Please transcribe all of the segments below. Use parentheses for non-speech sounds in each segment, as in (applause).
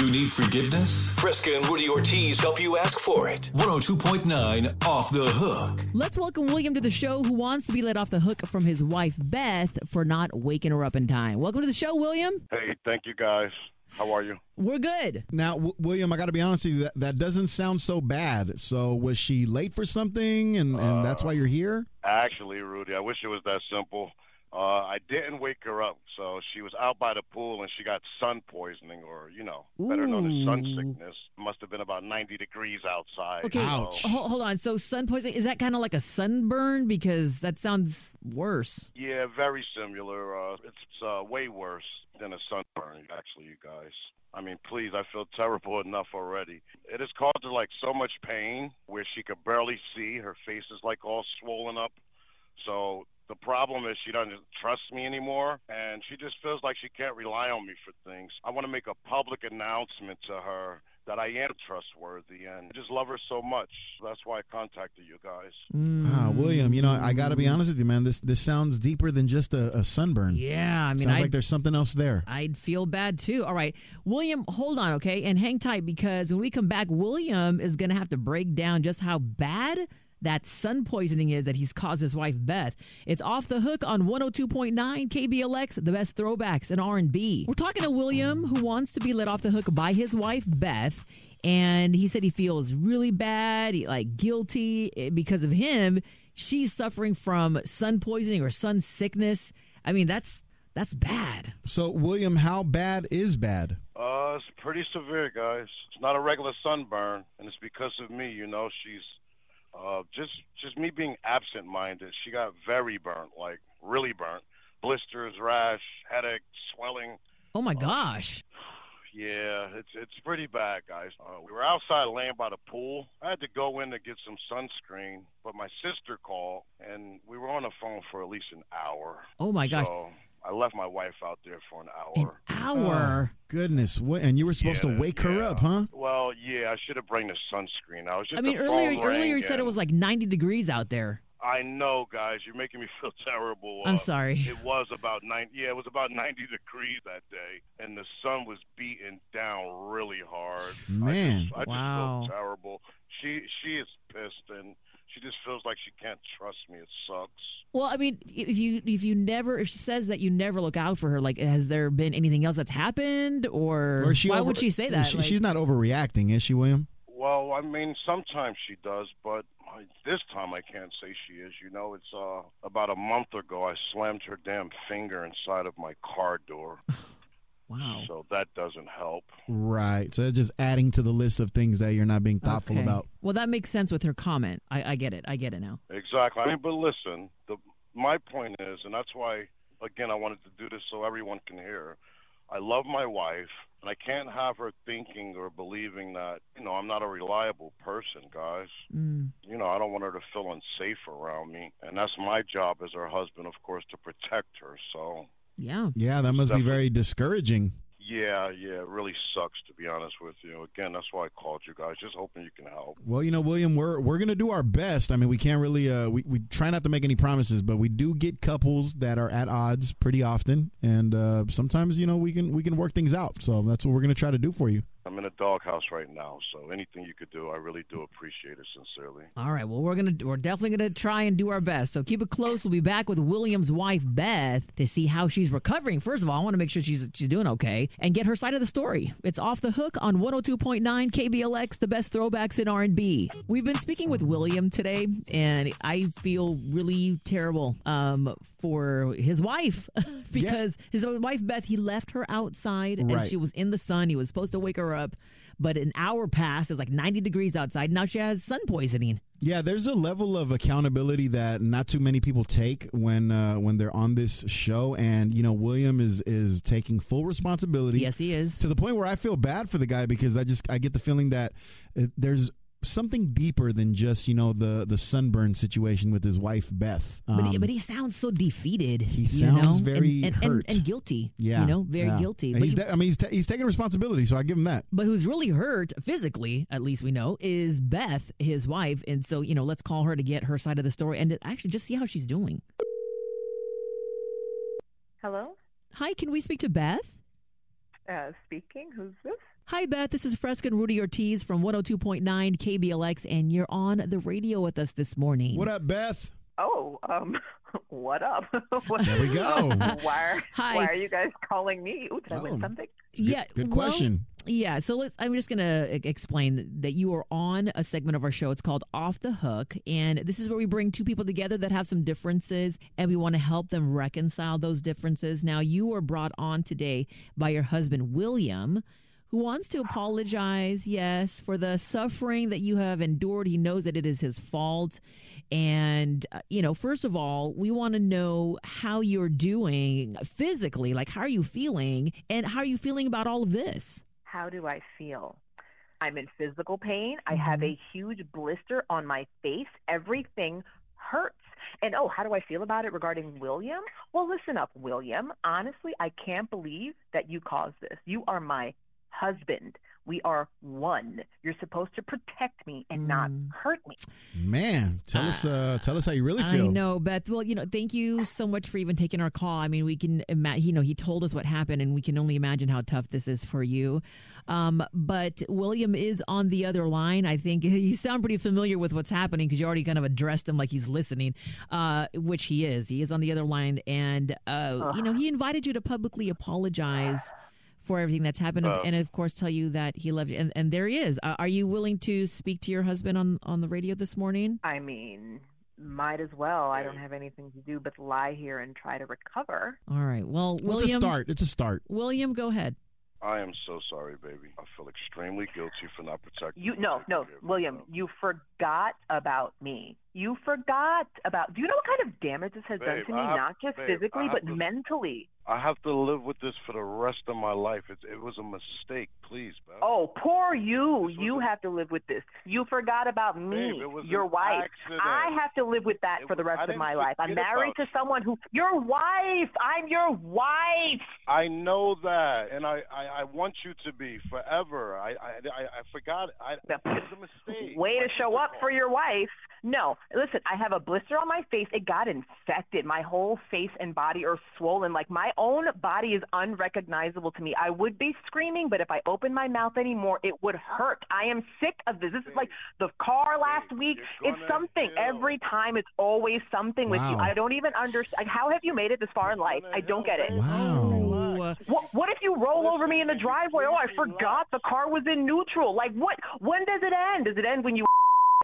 You need forgiveness? Fresca and Rudy Ortiz help you ask for it. 102.9 Off the Hook. Let's welcome William to the show who wants to be let off the hook from his wife, Beth, for not waking her up in time. Welcome to the show, William. Hey, thank you guys. How are you? We're good. Now, w- William, I got to be honest with you. That, that doesn't sound so bad. So, was she late for something, and, and uh, that's why you're here? Actually, Rudy, I wish it was that simple. Uh, I didn't wake her up, so she was out by the pool and she got sun poisoning, or you know, better known as sun sickness. Must have been about 90 degrees outside. Okay, Ouch. ho- hold on. So, sun poisoning, is that kind of like a sunburn? Because that sounds worse. Yeah, very similar. Uh, it's uh, way worse than a sunburn, actually, you guys. I mean, please, I feel terrible enough already. It has caused her like so much pain where she could barely see. Her face is like all swollen up. So the problem is she doesn't trust me anymore, and she just feels like she can't rely on me for things. I want to make a public announcement to her that I am trustworthy and I just love her so much. That's why I contacted you guys. Ah, William, you know, I got to be honest with you, man. This this sounds deeper than just a, a sunburn. Yeah, I mean, sounds I, like there's something else there. I'd feel bad too. All right. William, hold on, okay? And hang tight because when we come back, William is going to have to break down just how bad that sun poisoning is that he's caused his wife Beth. It's off the hook on 102.9 KBLX, the best throwbacks in R&B. We're talking to William who wants to be let off the hook by his wife Beth. And he said he feels really bad, he- like guilty eh, because of him. She's suffering from sun poisoning or sun sickness. I mean, that's that's bad. So, William, how bad is bad? Uh, it's pretty severe, guys. It's not a regular sunburn, and it's because of me. You know, she's uh, just just me being absent-minded. She got very burnt, like really burnt. Blisters, rash, headache, swelling. Oh my gosh. Yeah, it's it's pretty bad, guys. Uh, we were outside laying by the pool. I had to go in to get some sunscreen, but my sister called, and we were on the phone for at least an hour. Oh my gosh. So I left my wife out there for an An hour. hour. Oh, goodness. What, and you were supposed Yeah, to wake her up, huh? Well, yeah, I should have brought the sunscreen. I was just. I mean, earlier earlier you said it was like 90 degrees out there. I know, guys. You're making me (laughs) feel terrible. I'm Uh, sorry. It was about nine. Yeah, it was about 90 degrees that day, and the sun was beating down really hard. Man. I just, I just Wow. feel terrible. She she is pissed, and she just feels like she can't trust me. It sucks. Well, I mean, if you if you never if she says that you never look out for her, like has there been anything else that's happened, or, Or she why over- would she say that? She, Like- she's not overreacting, is she, William? Well, I mean, sometimes she does, but I, this time I can't say she is. You know, it's uh, about a month ago I slammed her damn finger inside of my car door, (laughs) wow. so that doesn't help. Right. So, just adding to the list of things that you're not being thoughtful Okay. about. Well, that makes sense with her comment. I, I get it. I get it now. Exactly. I mean, but listen, the my point is, and that's why again I wanted to do this so everyone can hear. I love my wife, and I can't have her thinking or believing that you know I'm not a reliable person, guys. Mm. You know, I don't want her to feel unsafe around me, and that's my job as her husband, of course, to protect her. So. Yeah. Yeah, that must be very discouraging. Yeah, yeah, it really sucks to be honest with you. Again, that's why I called you guys, just hoping you can help. Well, you know, William, we're we're gonna do our best. I mean, we can't really uh we, we try not to make any promises, but we do get couples that are at odds pretty often, and uh, sometimes you know we can we can work things out. So that's what we're gonna try to do for you. I'm in a doghouse right now, so anything you could do, I really do appreciate it sincerely. All right. Well, we're gonna we're definitely gonna try and do our best. So keep it close. We'll be back with William's wife Beth to see how she's recovering. First of all, I want to make sure she's she's doing okay and get her side of the story. It's off the hook on 102.9 KBLX, the best throwbacks in R&B. We've been speaking with William today, and I feel really terrible um, for his wife (laughs) because his wife Beth he left her outside and Right. she was in the sun. He was supposed to wake her up. But an hour passed. It was like 90 degrees outside. Now she has sun poisoning. Yeah, there's a level of accountability that not too many people take when uh, when they're on this show, and you know, William is is taking full responsibility. Yes, he is. to the point where I feel bad for the guy because I just I get the feeling that uh, there's something deeper than just you know the the sunburn situation with his wife Beth. But, he, Um, but he sounds so defeated. he you sounds know? very and, and, and, hurt. and guilty. yeah, you know, very yeah. guilty. But, he's he- I mean, he's, ta- he's taking responsibility, so I give him that. but who's really hurt physically, at least we know, is Beth, his wife. And so, you know, let's call her to get her side of the story and actually just see how she's doing. Hello, Hi, can we speak to Beth? uh, speaking. Who's this? Hi, Beth. This is Fresca and Rudy Ortiz from 102.9 KBLX, and you're on the radio with us this morning. What up, Beth? Oh, um, (laughs) what up? (laughs) there we go. why, Hi. why are you guys calling me? Ooh, did I Oh. win something? yeah, Good well, question. Yeah, so let's, I'm just going to explain that you are on a segment of our show. It's called Off the Hook. And this is where we bring two people together that have some differences and we want to help them reconcile those differences. Now, you were brought on today by your husband, William, who wants to apologize, yes, for the suffering that you have endured. He knows that it is his fault. And, uh, you know, first of all, we want to know how you're doing physically. Like, how are you feeling? And how are you feeling about all of this? How do I feel? I'm in physical pain. I have a huge blister on my face. Everything hurts. And oh, how do I feel about it regarding William? Well, listen up, William. Honestly, I can't believe that you caused this. You are my husband. We are one. You're supposed to protect me and not Mm. hurt me. Man, tell us uh, tell us how you really feel. I know, Beth. Well, you know, thank you so much for even taking our call. I mean, we can imagine, you know, he told us what happened, and we can only imagine how tough this is for you. Um, but William is on the other line. I think (laughs) you sound pretty familiar with what's happening because you already kind of addressed him like he's listening, uh, which he is. He is on the other line. And, uh, you know, he invited you to publicly apologize for everything that's happened Uh, and of course tell you that he loved you and, and there he is uh, are you willing to speak to your husband on, on the radio this morning I mean, might as well. I don't have anything to do but lie here and try to recover. all right well Well, it's a start. It's a start. william go ahead I am so sorry, baby. I feel extremely guilty for not protecting You no, no, taking care of William, you forgot about me. You forgot about. Do you know what kind of damage this has done to me? Have- Not just babe, physically, but to- mentally. I have to live with this for the rest of my life. It's, it was a mistake. Please, Beth. Oh, poor you. You a- have to live with this. You forgot about me, Babe, your wife. accident. I have to live with that It for the rest of my life. I'm married to someone who. Your wife. I'm your wife. I know that, and I, I, I want you to be forever. I, I, I, I forgot. I, it was a mistake. Way to show up for your wife. No, listen, I have a blister on my face. It got infected. My whole face and body are swollen. Like my own body is unrecognizable to me. I would be screaming, but if I open my mouth anymore, it would hurt. I am sick of this. This is like the car last week. It's something. heal. Every time it's always something with you. I don't even understand. How have you made it this far in life? I don't get it. Wow. What, what if you roll over me in the driveway? Oh, I forgot the car was in neutral. Like what? When does it end? Does it end when you?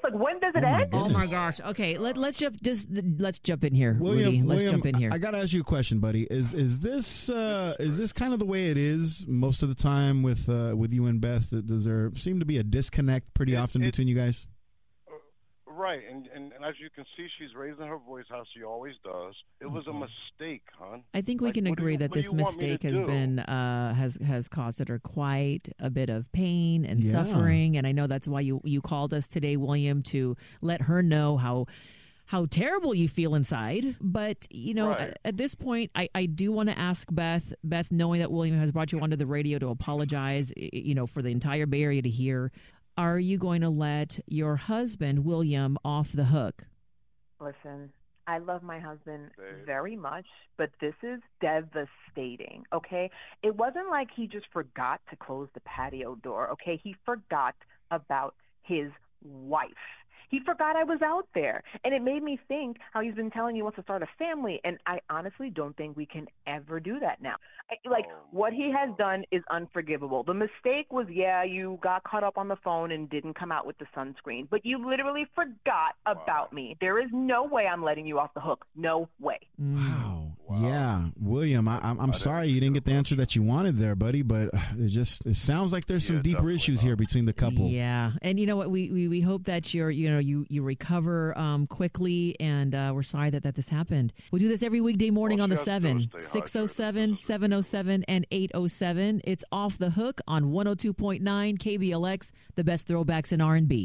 Like when does it Oh, my end? oh my gosh okay let, let's jump just let's jump in here William, Rudy. let's William, jump in here I gotta ask you a question, buddy. Is is this uh, is this kind of the way it is most of the time with uh, with you and Beth? Does there seem to be a disconnect pretty It- often it- between you guys? Right, and, and and as you can see, she's raising her voice how she always does. It was a mistake, hon. I think we Like, can agree you- that this you want me to mistake has do? been uh, has has caused her quite a bit of pain and Yeah. suffering, and I know that's why you you called us today, William, to let her know how how terrible you feel inside. But you know, Right. at, at this point, I, I do want to ask Beth, Beth, knowing that William has brought you onto the radio to apologize, you know, for the entire Bay Area to hear. Are you going to let your husband William off the hook? Listen, I love my husband Babe. very much, but this is devastating, okay? It wasn't like he just forgot to close the patio door, okay? He forgot about his wife. He forgot I was out there. And it made me think how he's been telling you he wants to start a family. And I honestly don't think we can ever do that now. Like, Oh, what he has done is unforgivable. The mistake was, yeah, you got caught up on the phone and didn't come out with the sunscreen, but you literally forgot about me. There is no way I'm letting you off the hook. No way. Mm. Wow. Wow. Yeah, William. I, I'm, I'm didn't sorry you didn't get the answer that you wanted there, buddy. But uh, it just it sounds like there's some deeper issues not. here between the couple. Yeah, and you know what? We we, we hope that you're you know you you recover um, quickly, and uh, we're sorry that that this happened. We do this every weekday morning All on the she has to do seven is stay hydrated. six oh seven seven oh seven and eight oh seven. It's off the hook on one hundred two point nine KBLX, the best throwbacks in R and B.